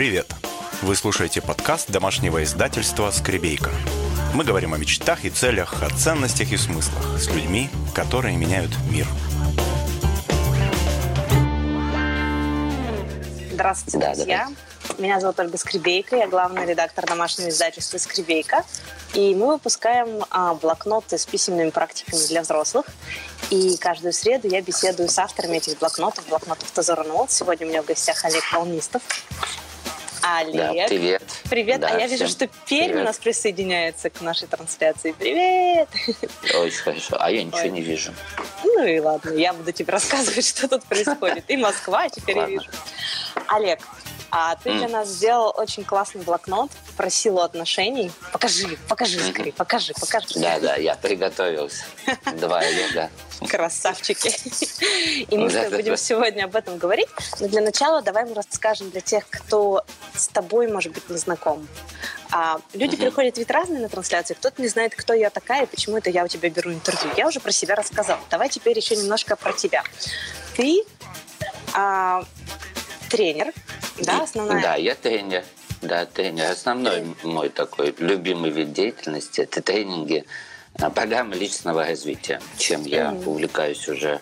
Привет! Вы слушаете подкаст домашнего издательства «Скребейка». Мы говорим о мечтах и целях, о ценностях и смыслах с людьми, которые меняют мир. Здравствуйте, Да, друзья. Меня зовут Ольга Скребейка, я главный редактор домашнего издательства «Скребейка». И мы выпускаем а, блокноты с письменными практиками для взрослых. И каждую среду я беседую с авторами этих блокнотов, блокнотов Тазора Нот. Сегодня у меня в гостях Олег Волнистов. Олег. Да, привет. Привет. Да, а я вижу, что Пермь у привет. нас присоединяется к нашей трансляции. Привет! Очень хорошо. А я ничего Ой. не вижу. Ну и ладно, я буду тебе рассказывать, что тут происходит. И Москва теперь Ладно. вижу. Олег, а ты для нас сделал очень классный блокнот про силу отношений. Покажи, покажи скорее, покажи, покажи. Да, да, я приготовился. Два лета. Красавчики. И мы с будем сегодня об этом говорить. Но для начала давай мы расскажем для тех, кто с тобой, может быть, не знаком. А, люди приходят ведь разные на трансляции. Кто-то не знает, кто я такая и почему это я у тебя беру интервью. Я уже про себя рассказала. Давай теперь еще немножко про тебя. Ты а, тренер, да, основная? Да, я тренер. Да, тренер. Основной мой такой любимый вид деятельности – это тренинги, а, программы личного развития, чем я увлекаюсь уже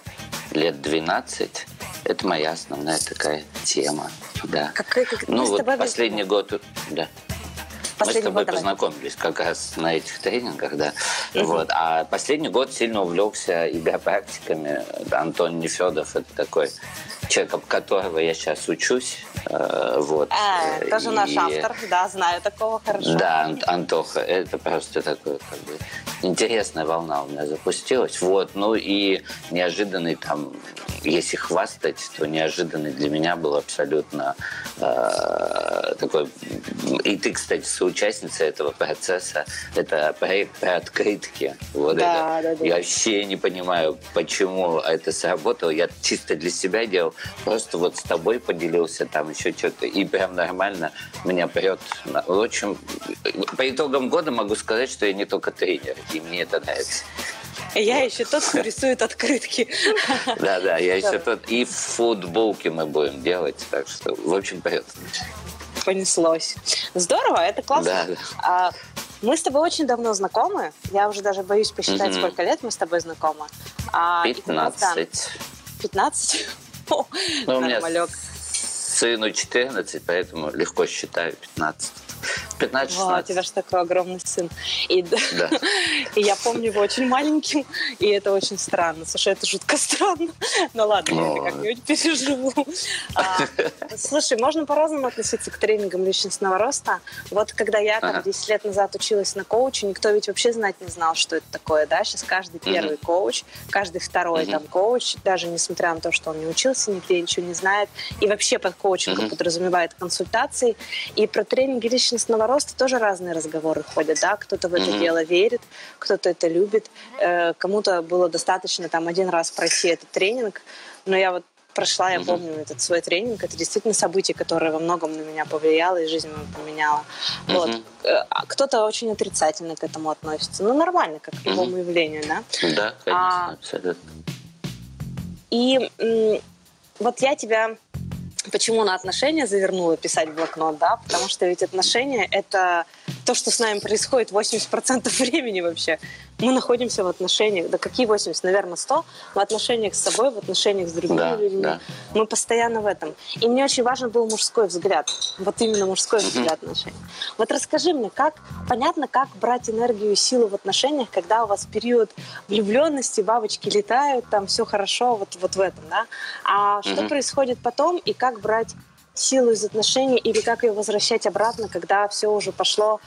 лет 12. Это моя основная такая тема. Да. Как, как- Ну мы вот последний год, да. Мы с Последний тобой год давай. познакомились как раз на этих тренингах, да. Мгм. Вот. А последний год сильно увлекся игропрактиками. Антон Нефедов – это такой человек, об которого я сейчас учусь. э, вот. А, тоже наш И- автор, да, знаю такого хорошо. Да, Ан- Антоха, это просто такой как бы интересная волна у меня запустилась. Вот, ну и неожиданный там, если хвастать, то неожиданный для меня был абсолютно э, такой. И ты, кстати, соучастница этого процесса. Это проект про открытки. Вот Да, это. да, да. Я вообще не понимаю, почему это сработало. Я чисто для себя делал. Просто вот с тобой поделился там еще что-то. И прям нормально меня прет. В общем, по итогам года могу сказать, что я не только тренер. И мне это нравится. Я еще тот, кто рисует открытки. Да, да, я еще тот. И футболки мы будем делать. Так что, в общем, прет. Понеслось. Здорово, это классно. Да, да. А, мы с тобой очень давно знакомы. Я уже даже боюсь посчитать, Мгм. сколько лет мы с тобой знакомы. А, и как раз, да, 15. 15? Ну, у меня сыну 14, поэтому легко считаю 15. 15-16. Вау, у тебя же такой огромный сын. И, да, и я помню его очень маленьким, и это очень странно. Слушай, это жутко странно. Ну ладно, я это как-нибудь переживу. А, слушай, можно по-разному относиться к тренингам личностного роста. Вот когда я там Ага. 10 лет назад училась на коуче, никто ведь вообще знать не знал, что это такое, да? Сейчас каждый первый коуч, каждый второй Мгм. там коуч, даже несмотря на то, что он не учился нигде, ничего не знает, и вообще под коучингом Мгм. подразумевает консультации. И про тренинги личностного роста тоже разные разговоры ходят, да? Кто-то в это Мгм. дело верит, кто-то это любит, э, кому-то было достаточно там один раз пройти этот тренинг, но я вот прошла, я Мгм. помню этот свой тренинг, это действительно событие, которое во многом на меня повлияло и жизнь мою поменяла. Вот. Мгм. Э, а Кто-то очень отрицательно к этому относится. Ну, нормально, как к любому явлению, да? Да, конечно, А, абсолютно. И м, вот я тебя почему на отношения завернула писать блокнот, да? Потому что ведь отношения — это то, что с нами происходит 80% времени вообще. Мы находимся в отношениях, да какие 80, наверное, 100, в отношениях с собой, в отношениях с другими Да, людьми. да. Мы постоянно в этом. И мне очень важен был мужской взгляд. Вот именно мужской взгляд отношений. Вот расскажи мне, как понятно, как брать энергию и силу в отношениях, когда у вас период влюбленности, бабочки летают, там все хорошо, вот, вот в этом, да? А что Мгм. происходит потом и как брать силу из отношений или как ее возвращать обратно, когда все уже пошло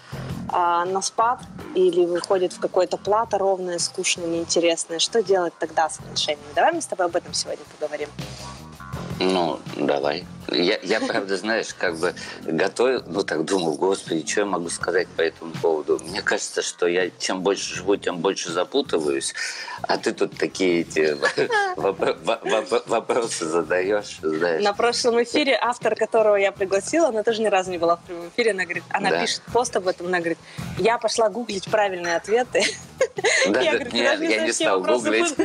а, на спад или выходит в какое-то плато ровное, скучное, неинтересное. Что делать тогда с отношениями? Давай мы с тобой об этом сегодня поговорим. Ну, давай. Я, я, правда, знаешь, как бы готовил, ну так думал, господи, что я могу сказать по этому поводу? Мне кажется, что я чем больше живу, тем больше запутываюсь, а ты тут такие эти вопро- во- во- вопросы задаешь, знаешь. На прошлом эфире автор, которого я пригласила, она тоже ни разу не была в прямом эфире, она говорит, она Да. пишет пост об этом, она говорит, я пошла гуглить правильные ответы. Да, Я да, говорю, ты нет, я не стал гуглить.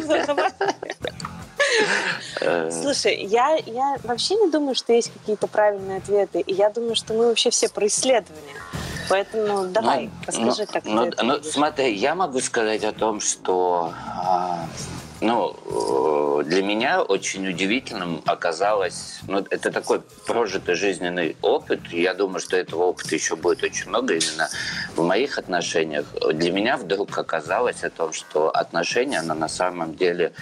Задавать. Слушай, я, я вообще не думаю, что есть какие-то правильные ответы. И я думаю, что мы вообще все про исследования. Поэтому давай, ну, расскажи, ну, как ну, ты это ну, видишь. смотри, я могу сказать о том, что а, ну, э, для меня очень удивительным оказалось, ну, это такой прожитый жизненный опыт. Я думаю, что этого опыта еще будет очень много именно в моих отношениях. Для меня вдруг оказалось о том, что отношения, она на самом деле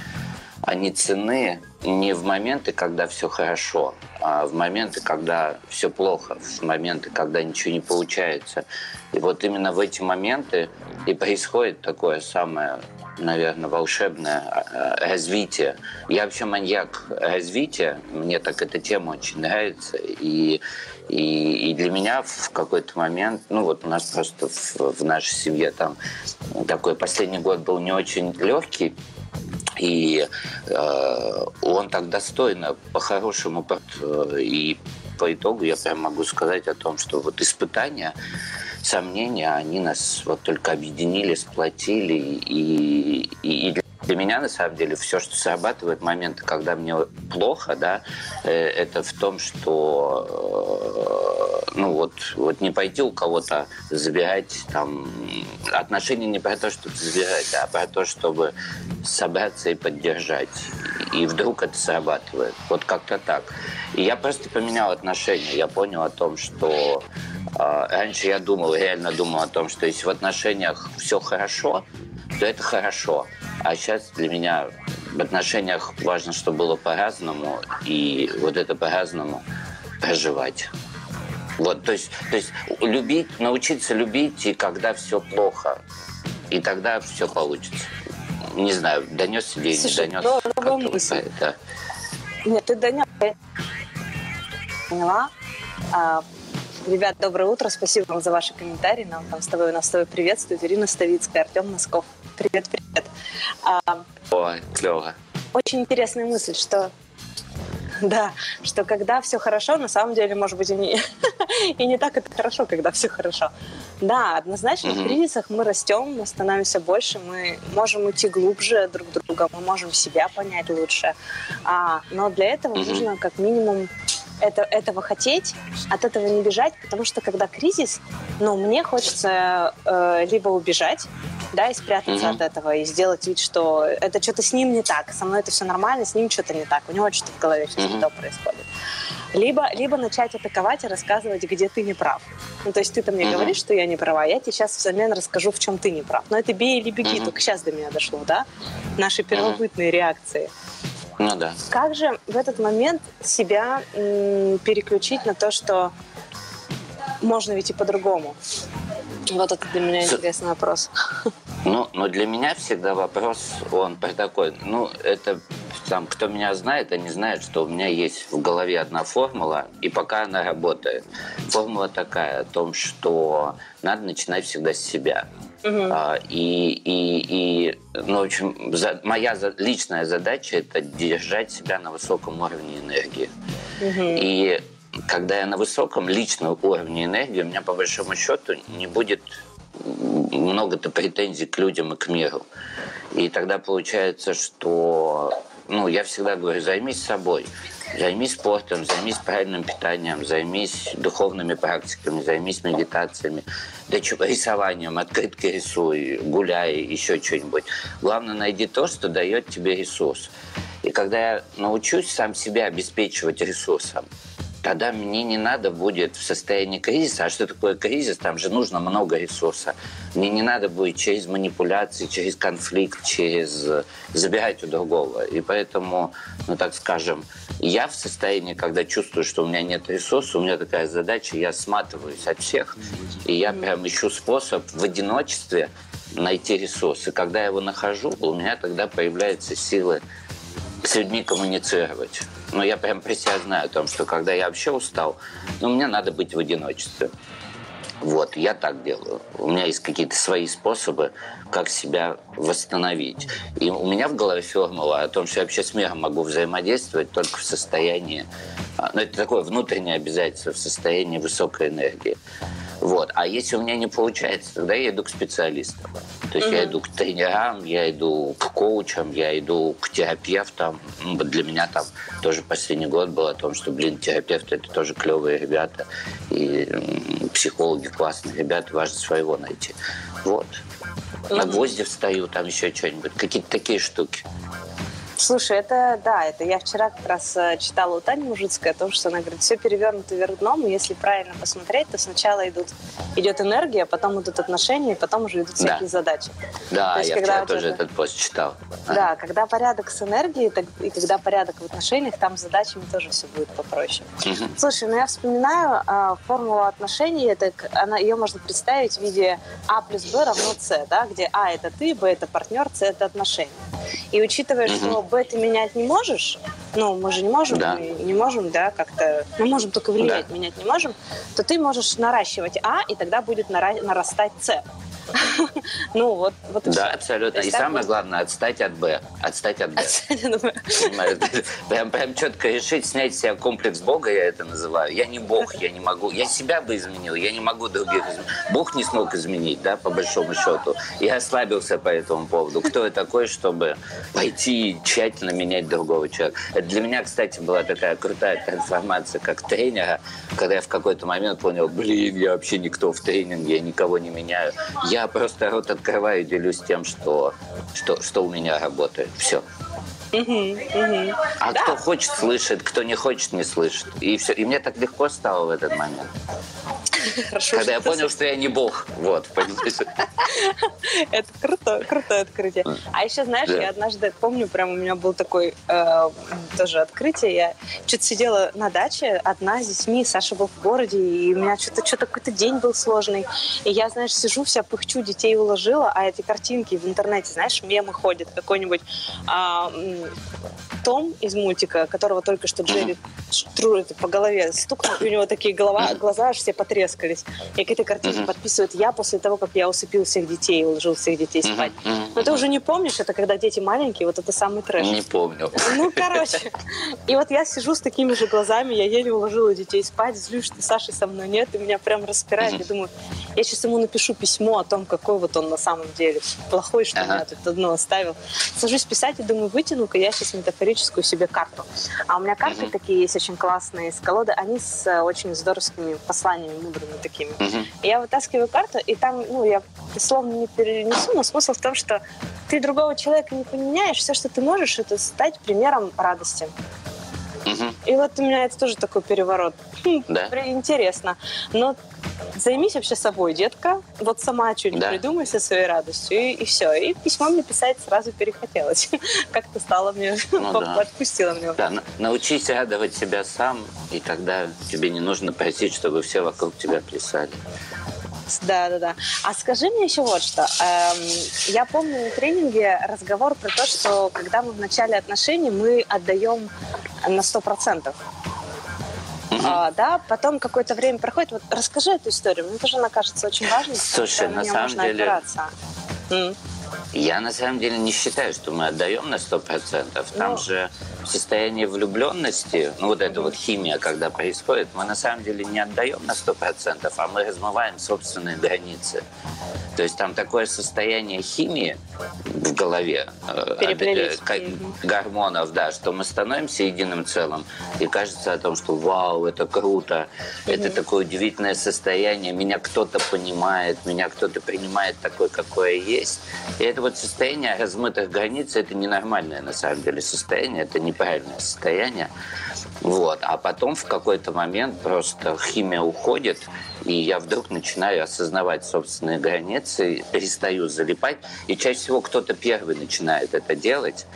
они цены не в моменты, когда все хорошо, а в моменты, когда все плохо, в моменты, когда ничего не получается. И вот именно в эти моменты и происходит такое самое, наверное, волшебное а, развитие. Я вообще маньяк развития, мне так эта тема очень нравится. И, и, и для меня в какой-то момент, ну вот у нас просто в, в нашей семье там такой последний год был не очень легкий, и э, он так достойно, по-хорошему, и по итогу я прям могу сказать о том, что вот испытания, сомнения, они нас вот только объединили, сплотили. И, и, и для меня, на самом деле, все, что срабатывает моменты, когда мне плохо, да, э, это в том, что э, ну вот, вот не пойти у кого-то забирать там отношения не про то, чтобы забирать, а про то, чтобы собраться и поддержать. И вдруг это срабатывает. Вот как-то так. И я просто поменял отношения. Я понял о том, что э, раньше я думал, реально думал о том, что если в отношениях все хорошо, то это хорошо. А сейчас для меня в отношениях важно, чтобы было по-разному, и вот это по-разному проживать. Вот, то есть, то есть любить, научиться любить, и когда все плохо, и тогда все получится. Не знаю, донес или Слушай, не донес. новая мысль. это- Нет, ты донес. Поняла. А, ребят, доброе утро. Спасибо вам за ваши комментарии. Нам там с тобой нас с тобой приветствует Ирина Ставицкая, Артем Носков. Привет, привет. А, Ой, клево. очень интересная мысль, что да, что когда все хорошо, на самом деле, может быть, и не, и не так это хорошо, когда все хорошо. Да, однозначно в Мгм. кризисах мы растем, мы становимся больше, мы можем идти глубже друг друга, мы можем себя понять лучше. А, но для этого Мгм. нужно как минимум это, этого хотеть, от этого не бежать, потому что когда кризис, ну, мне хочется э, либо убежать, да, и спрятаться Мгм. от этого, и сделать вид, что это что-то с ним не так, со мной это все нормально, с ним что-то не так, у него что-то в голове сейчас Мгм. не то происходит. Либо, либо начать атаковать и рассказывать, где ты не прав. Ну, то есть ты-то мне Мгм. говоришь, что я не права, я тебе сейчас взамен расскажу, в чем ты не прав. Но это бей или беги, Мгм. только сейчас до меня дошло, да? Наши первобытные реакции. Ну да. Как же в этот момент себя м, переключить на то, что можно ведь и по-другому? Вот это для меня С- интересный вопрос. Ну, но для меня всегда вопрос, он такой, ну, это там, кто меня знает, они знают, что у меня есть в голове одна формула, и пока она работает. Формула такая о том, что надо начинать всегда с себя. Мгм. А, и, и, и, ну, в общем, за- моя за- личная задача – это держать себя на высоком уровне энергии. Мгм. И когда я на высоком личном уровне энергии, у меня по большому счету не будет много-то претензий к людям и к миру. И тогда получается, что ну, я всегда говорю, займись собой. Займись спортом, займись правильным питанием, займись духовными практиками, займись медитациями, да чё, рисованием, открытки рисуй, гуляй, еще что-нибудь. Главное, найди то, что дает тебе ресурс. И когда я научусь сам себя обеспечивать ресурсом, тогда мне не надо будет в состоянии кризиса. А что такое кризис? Там же нужно много ресурса. Мне не надо будет через манипуляции, через конфликт, через э, забирать у другого. И поэтому, ну так скажем, я в состоянии, когда чувствую, что у меня нет ресурса, у меня такая задача, я сматываюсь от всех. И я прям ищу способ в одиночестве найти ресурс. И когда я его нахожу, у меня тогда появляются силы с людьми коммуницировать. Но я прям при себя знаю о том, что когда я вообще устал, ну, мне надо быть в одиночестве. Вот, я так делаю. У меня есть какие-то свои способы, как себя восстановить. И у меня в голове формула о том, что я вообще с миром могу взаимодействовать только в состоянии... а, Ну, это такое внутреннее обязательство, в состоянии высокой энергии. Вот. А если у меня не получается, тогда я иду к специалистам. То есть mm-hmm. я иду к тренерам, я иду к коучам, я иду к терапевтам. Ну, для меня там тоже последний год был о том, что, блин, терапевты это тоже клевые ребята. И психологи классные ребята, важно своего найти. Вот. Mm-hmm. На гвозди встаю, там еще что-нибудь. Какие-то такие штуки. Слушай, это да, это я вчера как раз э, читала у Тани Мужицкой о том, что она говорит, все перевернуто вверх дном, и если правильно посмотреть, то сначала идут, идет энергия, потом идут отношения, потом уже идут всякие да. задачи. Да, есть, я когда вчера тоже этот пост читал. Да, ага. когда порядок с энергией, так, и когда порядок в отношениях, там с задачами тоже все будет попроще. Угу. Слушай, ну я вспоминаю э, формулу отношений, это, она, ее можно представить в виде А плюс Б равно С, да, где А это ты, Б это партнер, С это отношения. И учитывая, угу. что Б ты менять не можешь, ну, мы же не можем, да. не можем, да, как-то, мы можем только влиять, да. менять не можем, то ты можешь наращивать А, и тогда будет нарастать С. Ну, вот, вот Да, все. абсолютно. И самое главное, отстать от Б. Отстать от Б. Прям, прям четко решить, снять себя комплекс Бога, я это называю. Я не Бог, я не могу. Я себя бы изменил, я не могу других изменить. Бог не смог изменить, да, по большому счету. Я ослабился по этому поводу. Кто я такой, чтобы пойти и тщательно менять другого человека? Это для меня, кстати, была такая крутая трансформация как тренера, когда я в какой-то момент понял, блин, я вообще никто в тренинге, я никого не меняю. Я просто рот открываю и делюсь тем, что, что, что у меня работает. Все. А да. кто хочет, слышит, кто не хочет, не слышит. И все. И мне так легко стало в этот момент. Хорошо, Когда я понял, что я не бог. Вот? Это круто, крутое открытие. А еще, знаешь, я однажды помню, прям у меня был такой э, тоже открытие. Я что-то сидела на даче одна с детьми, Саша был в городе, и у меня что-то что какой-то день был сложный. И я, знаешь, сижу, вся пыхчу, детей уложила, а эти картинки в интернете, знаешь, мемы ходят, какой-нибудь а, том из мультика, которого только что Джерри по голове стукнул, и у него такие голова, глаза аж все потрескались. И к этой картинке uh-huh. подписывают я после того, как я усыпил всех детей и уложил всех детей спать. Uh-huh. Но ты уже не помнишь, это когда дети маленькие, вот это самый трэш. Не помню. Ну, короче. И вот я сижу с такими же глазами, я еле уложила детей спать, злюсь, что Саши со мной нет, и меня прям распирает. Я думаю, я сейчас ему напишу письмо о том, какой вот он на самом деле плохой, что меня тут одно оставил. Сажусь писать и думаю, вытяну-ка я сейчас метафорическую себе карту. А у меня карты такие есть очень классные из колоды, они с э, очень здоровскими посланиями мудрыми такими. Uh-huh. И я вытаскиваю карту, и там, ну, я словно не перенесу, но смысл в том, что ты другого человека не поменяешь, все, что ты можешь, это стать примером радости. Угу. И вот у меня это тоже такой переворот. Хм, да. Интересно. Но займись вообще собой, детка. Вот сама что-нибудь да. придумай со своей радостью, и, и все. И письмо мне писать сразу перехотелось. Как-то стало мне, ну, да. отпустило мне. Да, научись радовать себя сам, и тогда тебе не нужно просить, чтобы все вокруг тебя плясали. Да, да, да. А скажи мне еще вот что. Эм, я помню на тренинге разговор про то, что когда мы в начале отношений, мы отдаем на сто процентов. А, да, потом какое-то время проходит. Вот расскажи эту историю. Мне тоже она кажется очень важной. Слушай, на самом деле... Опираться. Я на самом деле не считаю, что мы отдаем на 100%. Там ну... же в состоянии влюбленности, ну вот эта вот химия, когда происходит, мы на самом деле не отдаем на 100%, а мы размываем собственные границы. То есть там такое состояние химии в голове, э, э гормонов, да, что мы становимся единым целым, и кажется о том, что вау, это круто, это такое удивительное состояние, меня кто-то понимает, меня кто-то принимает такой, какой я есть. И это вот состояние размытых границ, это ненормальное на самом деле состояние, это неправильное состояние. Вот. А потом в какой-то момент просто химия уходит, и я вдруг начинаю осознавать собственные границы, перестаю залипать. И чаще всего кто-то первый начинает это делать.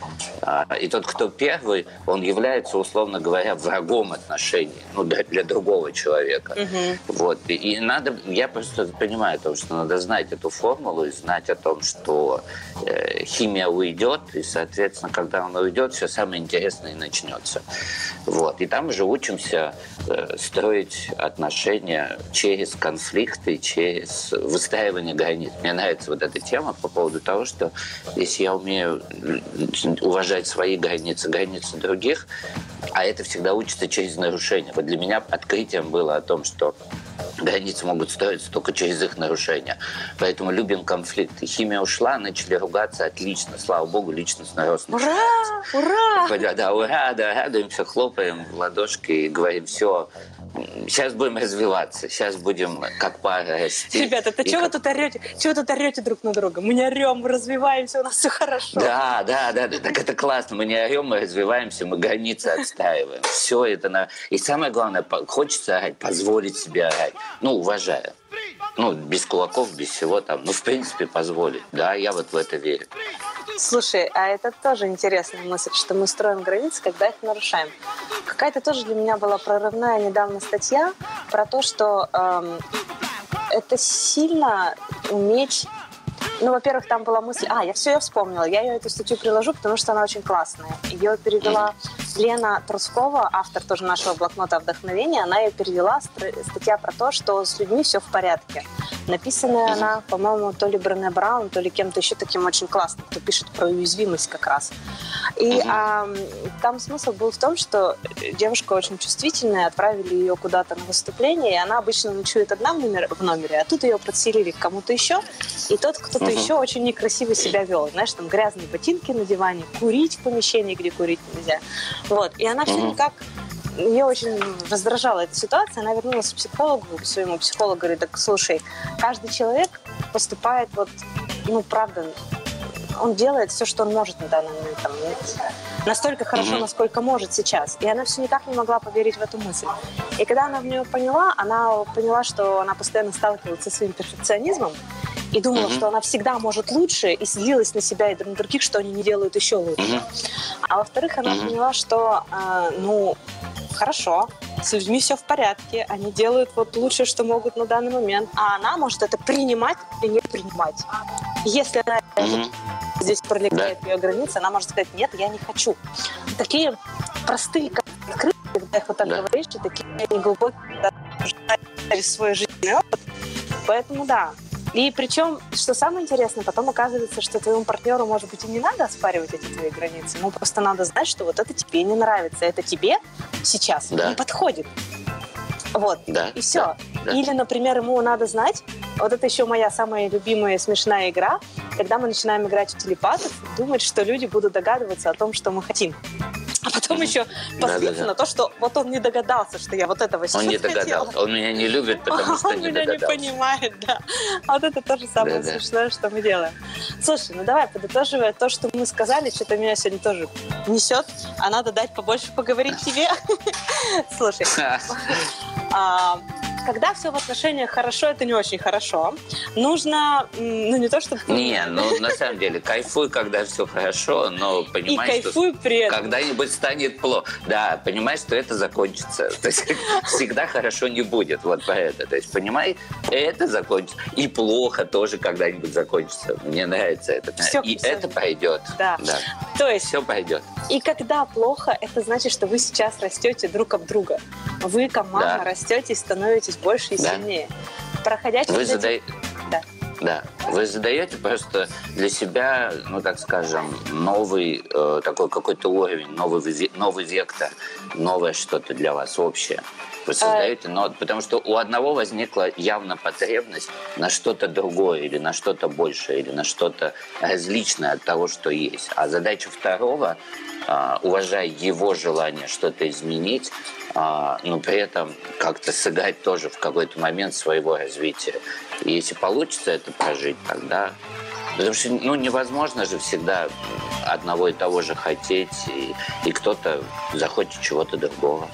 А, и тот, кто первый, он является, условно говоря, врагом отношений ну, для, для другого человека. Угу. Вот. И, и надо, я просто понимаю о том, что надо знать эту формулу и знать о том, что э, химия уйдет, и, соответственно, когда она уйдет, все самое интересное начнется. Вот. И там же учимся э, строить отношения через через конфликты, через выстраивание границ. Мне нравится вот эта тема по поводу того, что если я умею уважать свои границы, границы других, а это всегда учится через нарушение. Вот для меня открытием было о том, что границы могут строиться только через их нарушение. Поэтому любим конфликты. Химия ушла, начали ругаться, отлично. Слава богу, личностный рост. Ура! Ура! Да, да, ура, да, радуемся, хлопаем в ладошки и говорим, все, сейчас будем развиваться, сейчас будем как пара расти. Ребята, это чего как... вы тут орете? Чего вы тут орете друг на друга? Мы не орем, мы развиваемся, у нас все хорошо. Да, да, да, да, так это классно. Мы не орем, мы развиваемся, мы границы отстаиваем. Все это на... И самое главное, хочется орать, позволить себе орать. Ну, уважая. Ну, без кулаков, без всего там. Ну, в принципе, позволить. Да, я вот в это верю. Слушай, а это тоже интересная мысль, что мы строим границы, когда их нарушаем. Какая-то тоже для меня была прорывная недавно статья про то, что эм, это сильно уметь ну, во-первых, там была мысль... А, я все, я вспомнила. Я ее эту статью приложу, потому что она очень классная. Ее перевела Лена Трускова, автор тоже нашего блокнота вдохновения. Она ее перевела, статья про то, что с людьми все в порядке. Написанная она, по-моему, то ли Брене Браун, то ли кем-то еще таким очень классным, кто пишет про уязвимость как раз. И а, там смысл был в том, что девушка очень чувствительная, отправили ее куда-то на выступление, и она обычно ночует одна в, номер, в номере, а тут ее подселили к кому-то еще, и тот кто-то uh-huh. еще очень некрасиво себя вел. Знаешь, там грязные ботинки на диване, курить в помещении, где курить нельзя. Вот. И она все никак ее очень раздражала эта ситуация. Она вернулась к психологу, к своему психологу, говорит, так слушай, каждый человек поступает вот, ну, правда, он делает все, что он может на данный момент. Там, настолько хорошо, mm-hmm. насколько может сейчас. И она все никак не могла поверить в эту мысль. И когда она в нее поняла, она поняла, что она постоянно сталкивается со своим перфекционизмом и думала, mm-hmm. что она всегда может лучше, и злилась на себя и на других, что они не делают еще лучше. Mm-hmm. А во-вторых, она mm-hmm. поняла, что, э, ну, хорошо, с людьми все в порядке, они делают вот лучшее, что могут на данный момент, а она может это принимать или не принимать. Если она mm-hmm. здесь пролегает да. ее граница, она может сказать, нет, я не хочу. Такие простые, как открытые, когда их вот так да. говоришь, и такие неглубокие, да, свой жизненный опыт. Поэтому да, и причем, что самое интересное, потом оказывается, что твоему партнеру, может быть, и не надо оспаривать эти твои границы. Ему просто надо знать, что вот это тебе не нравится, это тебе сейчас да. не подходит. Вот. Да, и все. Да. Или, например, ему надо знать, вот это еще моя самая любимая смешная игра, когда мы начинаем играть в телепатов, думать, что люди будут догадываться о том, что мы хотим. Потом еще позлиться на то, что вот он не догадался, что я вот этого сейчас Он не догадался. Он меня не любит, потому что не догадался. Он меня не понимает, да. А вот это тоже самое да, смешное, да. что мы делаем. Слушай, ну давай, подытоживая то, что мы сказали, что-то меня сегодня тоже несет, а надо дать побольше поговорить тебе. Слушай, а, когда все в отношениях хорошо, это не очень хорошо. Нужно, ну не то, чтобы... Не, ну на самом деле, кайфуй, когда все хорошо, но понимаешь, что когда-нибудь станет плохо. Да, понимаешь, что это закончится. То есть всегда хорошо не будет, вот по это. То есть, понимай, это закончится. И плохо тоже когда-нибудь закончится. Мне нравится это. Все, и все. это пойдет. Да. да. То есть... Все пойдет. И когда плохо, это значит, что вы сейчас растете друг об друга. Вы, команда, да. растете и становитесь больше и да. сильнее. Проходя через Вы эти... задай... Да. Да, вы задаете просто для себя, ну так скажем, новый э, такой какой-то уровень, новый, новый вектор, новое что-то для вас общее. Вы создаете, но потому что у одного возникла явно потребность на что-то другое или на что-то большее или на что-то различное от того, что есть. А задача второго уважая его желание что-то изменить, а, но при этом как-то сыграть тоже в какой-то момент своего развития. И если получится это прожить, тогда Потому что ну, невозможно же всегда одного и того же хотеть, и, и кто-то захочет чего-то другого.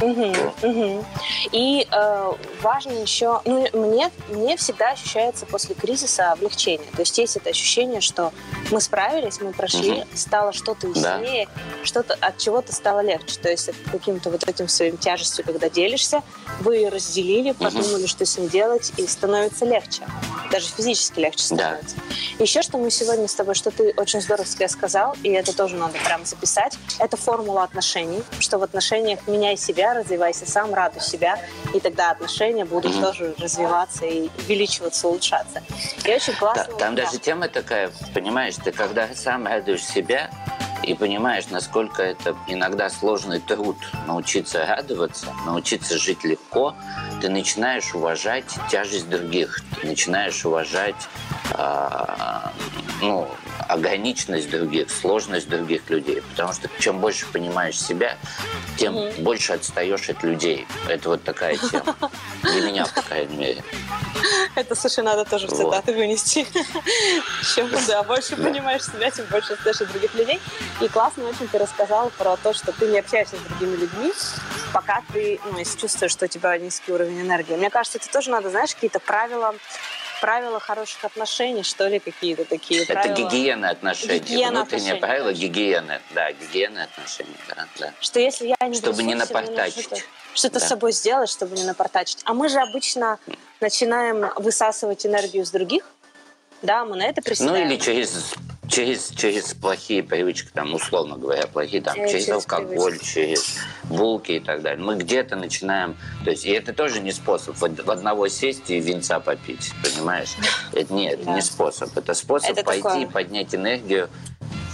Угу, угу. И э, важно еще, ну, мне, мне всегда ощущается после кризиса облегчение. То есть есть это ощущение, что мы справились, мы прошли, угу. стало что-то яснее, да. что-то от чего-то стало легче. То есть каким-то вот этим своим тяжестью, когда делишься, вы ее разделили, подумали, угу. что с ним делать, и становится легче. Даже физически легче становится. Да. Еще что мы сегодня с тобой, что ты очень здорово себе сказал, и это тоже надо прямо записать, это формула отношений, что в отношениях меняй себя, развивайся сам, радуй себя, и тогда отношения будут mm-hmm. тоже развиваться и увеличиваться, улучшаться. И очень классно. Да, там да. даже тема такая, понимаешь, ты когда сам радуешь себя, и понимаешь, насколько это иногда сложный труд научиться радоваться, научиться жить легко, ты начинаешь уважать тяжесть других, ты начинаешь уважать э, ну, ограниченность других, сложность других людей. Потому что чем больше понимаешь себя, тем угу. больше отстаешь от людей. Это вот такая тема. Для меня, по крайней мере. Это, слушай, надо тоже в цитаты вот. вынести. Чем, да, больше понимаешь себя, тем больше отстаешь от других людей. И классно очень ты рассказал про то, что ты не общаешься с другими людьми, пока ты, ну, если чувствуешь, что у тебя низкий уровень энергии. Мне кажется, это тоже надо, знаешь, какие-то правила правила хороших отношений, что ли, какие-то такие Это правила. гигиена отношений. Гигиена Внутреннее отношений, правило гигиены. Да, гигиена отношений. Да, да. Что если я не Чтобы не напортачить. Что-то, что-то Да. с собой сделать, чтобы не напортачить. А мы же обычно начинаем высасывать энергию с других. Да, мы на это Ну приседаем. или через, через, через плохие привычки, там, условно говоря, плохие, там, через, через алкоголь, привычки. через булки и так далее. Мы где-то начинаем, то есть, и это тоже не способ в од- в одного сесть и винца попить, понимаешь? Это нет, Да. не способ. Это способ Это пойти такое. и поднять энергию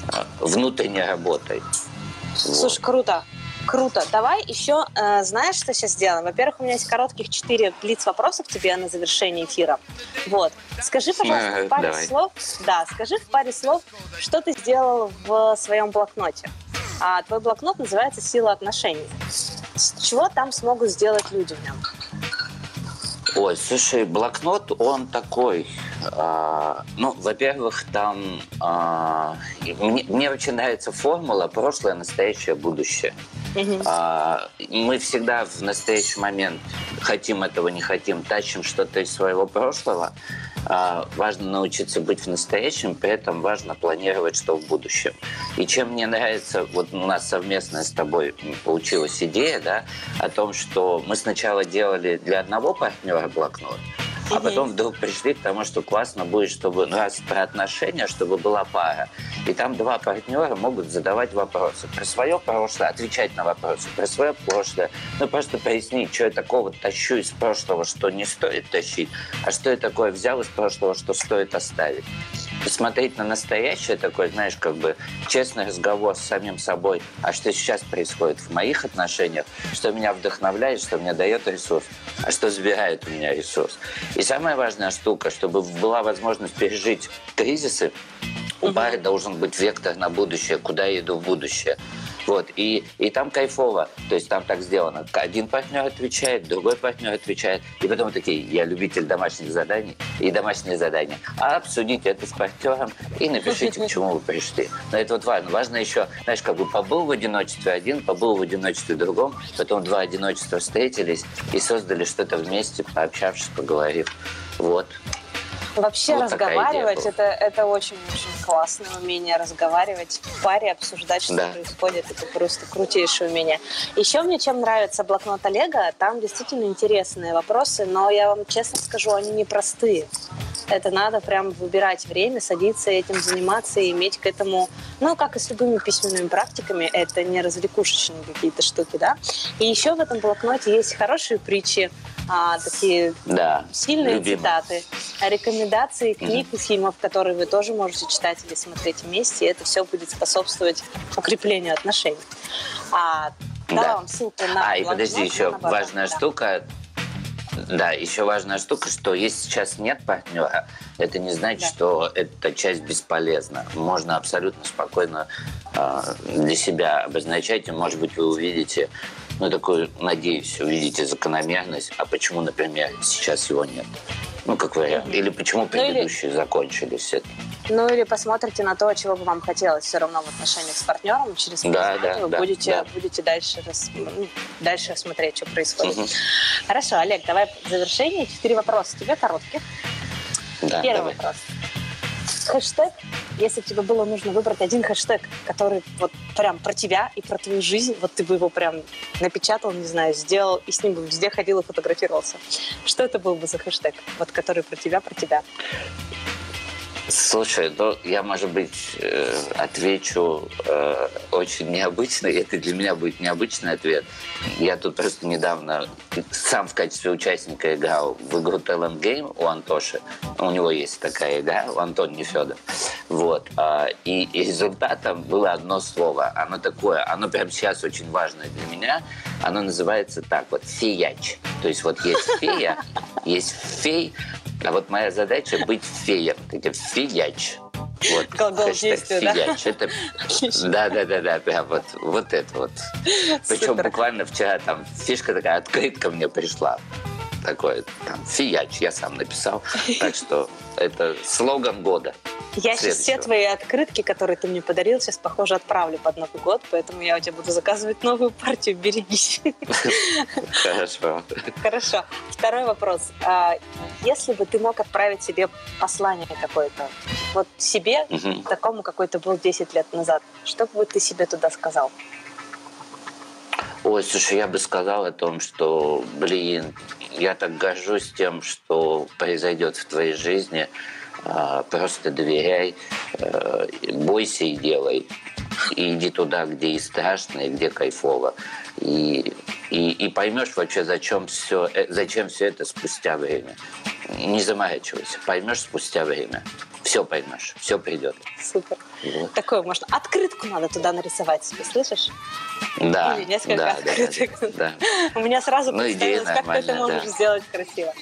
а, внутренней работой. Вот. Слушай, круто. Круто. Давай еще, э, знаешь, что сейчас сделаем? Во-первых, у меня есть коротких четыре блиц вопросов к тебе на завершение эфира. Вот. Скажи, пожалуйста, Э, в паре давай. слов, да, скажи в паре слов, что ты сделал в своем блокноте. А твой блокнот называется «Сила отношений». Чего там смогут сделать люди в нем? Ой, слушай, блокнот, он такой. а, ну, во-первых, там а, мне, мне очень нравится формула прошлое, настоящее, будущее. А, мы всегда в настоящий момент хотим этого, не хотим, тащим что-то из своего прошлого. А, важно научиться быть в настоящем, при этом важно планировать, что в будущем. И чем мне нравится, вот у нас совместная с тобой получилась идея, да, о том, что мы сначала делали для одного партнера блокнот, а потом вдруг пришли к тому, что классно будет, чтобы, ну, раз про отношения, чтобы была пара. И там два партнера могут задавать вопросы. Про свое прошлое, отвечать на вопросы. Про свое прошлое. Ну, просто пояснить, что я такого тащу из прошлого, что не стоит тащить, а что я такое взял из прошлого, что стоит оставить. Посмотреть на настоящее такой, знаешь, как бы честный разговор с самим собой, а что сейчас происходит в моих отношениях, что меня вдохновляет, что мне дает ресурс, а что забирает у меня ресурс. И самая важная штука, чтобы была возможность пережить кризисы, у пары должен быть вектор на будущее, куда я иду в будущее. Вот. И, и там кайфово. То есть там так сделано. Один партнер отвечает, другой партнер отвечает. И потом такие, я любитель домашних заданий и домашние задания. А обсудите это с партнером и напишите, к чему вы пришли. Но это вот важно. Важно еще, знаешь, как бы побыл в одиночестве один, побыл в одиночестве другом, потом два одиночества встретились и создали что-то вместе, пообщавшись, поговорив. Вот. Вообще Вот разговаривать это, это очень-очень классное умение разговаривать в паре, обсуждать, что Да. происходит. Это просто крутейшее умение. Еще мне чем нравится блокнот Олега, там действительно интересные вопросы, но я вам честно скажу, они непростые. Это надо прям выбирать время, садиться этим заниматься и иметь к этому, ну, как и с любыми письменными практиками, это не развлекушечные какие-то штуки, да. И еще в этом блокноте есть хорошие притчи, а, такие Да. сильные Любимый. цитаты, рекомендации книг и фильмов, которые вы тоже можете читать или смотреть вместе, и это все будет способствовать укреплению отношений. А, дала Да. вам ссылку на А, и подожди, еще важная да. штука. Да, еще важная штука, что если сейчас нет партнера, это не значит, Да. что эта часть бесполезна. Можно абсолютно спокойно э, для себя обозначать, и, может быть, вы увидите, ну, такую, надеюсь, увидите закономерность, а почему, например, сейчас его нет. Ну, как вариант. Или почему Ну, предыдущие закончились. Это. Ну или посмотрите на то, чего бы вам хотелось все равно в отношениях с партнером. Через Да, да, вы да, будете, да. будете дальше, рас- ну, дальше смотреть, что происходит. Мгм. Хорошо, Олег, давай в завершение. Четыре вопроса тебе коротких. Да, Первый давай. вопрос. Хэштег, если бы тебе было нужно выбрать один хэштег, который вот прям про тебя и про твою жизнь, вот ты бы его прям напечатал, не знаю, сделал, и с ним бы везде ходил и фотографировался. Что это был бы за хэштег, вот который про тебя, про тебя? Слушай, ну я, может быть, э, отвечу э, очень необычно. и Это для меня будет необычный ответ. Я тут просто недавно сам в качестве участника играл в игру Talent Game у Антоши. У него есть такая игра, у Антона Нефедов. Вот. А, и, и результатом было одно слово. Оно такое, оно прямо сейчас очень важное для меня. Оно называется так вот, феяч. То есть вот есть фея, есть фей, а вот моя задача быть феем. Фияч. Вот. Глагол действия, фияч. Это... Да, да, да, да, прям вот, вот это вот. Причем Супер. буквально вчера там фишка такая, открытка мне пришла. Такой там фияч я сам написал. Так что это слоган года. Я сейчас все твои открытки, которые ты мне подарил, сейчас, похоже, отправлю под Новый год, поэтому я у тебя буду заказывать новую партию. Берегись. Хорошо. Хорошо. Второй вопрос. А, если бы ты мог отправить себе послание какое-то, вот себе, такому, какой то был 10 лет назад, что бы ты себе туда сказал? Ой, слушай, я бы сказал о том, что, блин, я так горжусь тем, что произойдет в твоей жизни – а, просто доверяй, э, бойся и делай. И иди туда, где и страшно, и где кайфово. И, и, и поймешь вообще, зачем все, э, зачем все это спустя время. Не заморачивайся, поймешь спустя время. Все поймешь, все придет. Супер. Вот. Такое можно. Открытку надо туда нарисовать себе, слышишь? Да. Или несколько да, открыток. Да, да. У меня сразу ну, представилось, как ты это можешь да. сделать красиво.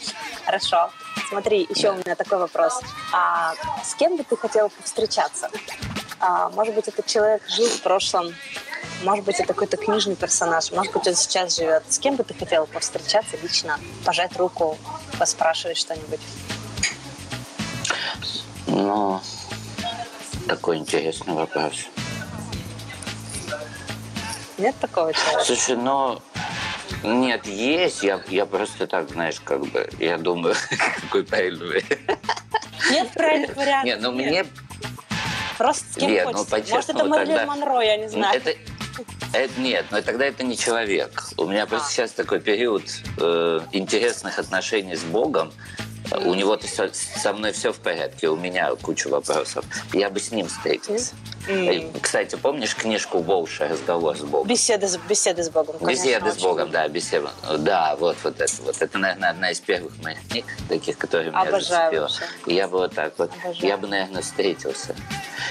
Хорошо. Смотри, еще да. у меня такой вопрос. А с кем бы ты хотел повстречаться? А, может быть, этот человек жил в прошлом, может быть, это какой-то книжный персонаж, может быть, он сейчас живет. С кем бы ты хотел повстречаться лично, пожать руку, поспрашивать что-нибудь? Ну, такой интересный вопрос. Нет такого человека? Слушай, ну, нет, есть. Я, я просто так, знаешь, как бы, я думаю, какой правильный Нет правильных вариантов. Нет, ну мне... Просто с кем нет, ну, хочется. Ну, Может, это Мэрилин тогда... Монро, я не знаю. Это, это, нет, но тогда это не человек. У меня просто а. сейчас такой период э, интересных отношений с Богом. У него-то со мной все в порядке, у меня куча вопросов. Я бы с ним встретился. Mm. Кстати, помнишь книжку Волша «Разговор с Богом»? Беседы, беседы с Богом, конечно, Беседы с Богом, да, беседа. Да, вот, вот это вот. Это, наверное, одна из первых моих книг, таких, которые меня Обожаю зацепила. И я бы вот так вот, Обожаю. я бы, наверное, встретился.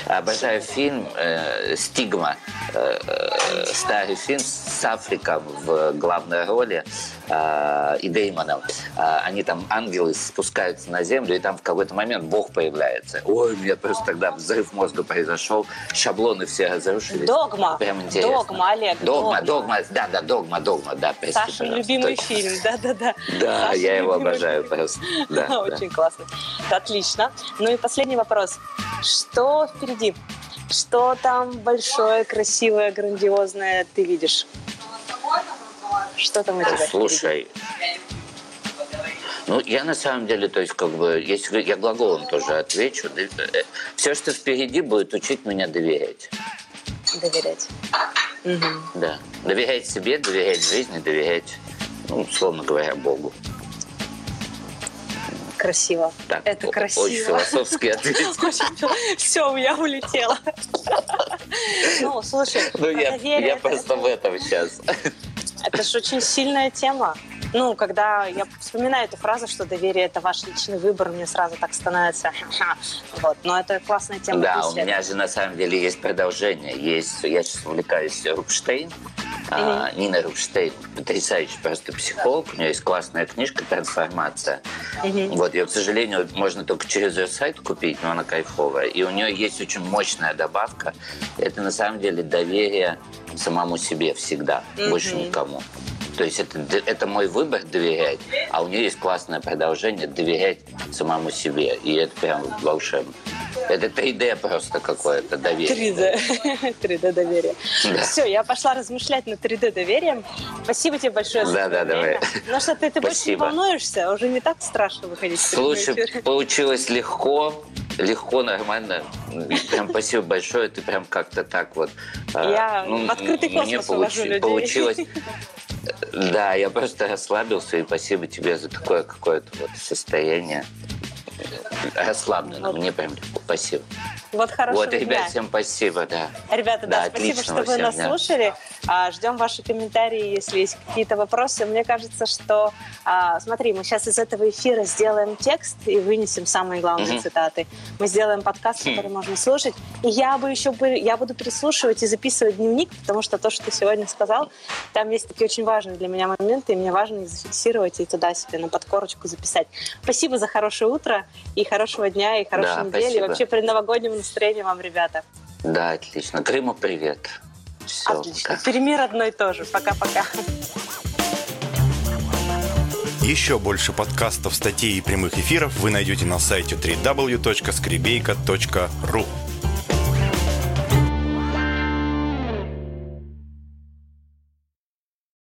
Обожаю фильм э, «Стигма», э, э, старый фильм с Африком в главной роли э, и Деймоном. Э, они там, ангелы, спускаются на землю, и там в какой-то момент Бог появляется. Ой, у меня просто тогда взрыв мозга произошел шаблоны все разрушились. Догма. Прям интересно. Догма, Олег. Догма, догма, да, да, догма, догма, да. Прости, Саша любимый точно. фильм, да, да, да. Да, Саша я его обожаю фильм. просто. Да, Очень да. классно. Отлично. Ну и последний вопрос. Что впереди? Что там большое, красивое, грандиозное ты видишь? Что там у тебя Слушай, впереди? Ну, я на самом деле, то есть, как бы, если я глаголом тоже отвечу, э, все, что впереди, будет учить меня доверять. Доверять. Угу. Да. Доверять себе, доверять жизни, доверять, ну, условно говоря, Богу. Красиво. Так, Это красиво. Очень философский ответ. Все, я улетела. Ну, слушай, ну, я просто в этом сейчас. Это же очень сильная тема. Ну, когда я вспоминаю эту фразу, что доверие – это ваш личный выбор, мне сразу так становится. Вот. Но это классная тема. Да, у меня же на самом деле есть продолжение. Есть, я сейчас увлекаюсь Рубштейн, а, Нина Рубштейн, потрясающий просто психолог. У нее есть классная книжка «Трансформация». Вот, ее, к сожалению, можно только через ее сайт купить, но она кайфовая. И у нее есть очень мощная добавка. Это на самом деле доверие самому себе всегда, больше никому. То есть это, это мой выбор доверять, а у нее есть классное продолжение доверять самому себе. И это прям волшебно. Это 3D просто какое-то доверие. 3D. 3D доверие. Да. Все, я пошла размышлять над 3D доверием. Спасибо тебе большое за Да, да, давай. Ну что, ты, ты больше не волнуешься? Уже не так страшно выходить Слушай, получилось легко легко, нормально. Прям спасибо большое. Ты прям как-то так вот... А, я ну, в открытый космос мне получ... людей. получилось. Да, я просто расслабился, и спасибо тебе за такое какое-то вот состояние. расслабленно. Вот. Мне прям легко. Спасибо. Вот хорошо. Вот, ребят, всем спасибо, да. Ребята, да, да спасибо, что вы нас дня. слушали. А, ждем ваши комментарии, если есть какие-то вопросы. Мне кажется, что, а, смотри, мы сейчас из этого эфира сделаем текст и вынесем самые главные mm-hmm. цитаты. Мы сделаем подкаст, mm-hmm. который можно слушать. И я бы еще я буду переслушивать и записывать дневник, потому что то, что ты сегодня сказал, там есть такие очень важные для меня моменты, и мне важно их зафиксировать и туда себе на подкорочку записать. Спасибо за хорошее утро и хорошего дня, и хорошей да, недели. Спасибо. И вообще предновогоднего настроения вам, ребята. Да, отлично. Крыму привет. Все, Отлично. Пока. Перми родной тоже. Пока-пока. Еще больше подкастов, статей и прямых эфиров вы найдете на сайте www.skribeyka.ru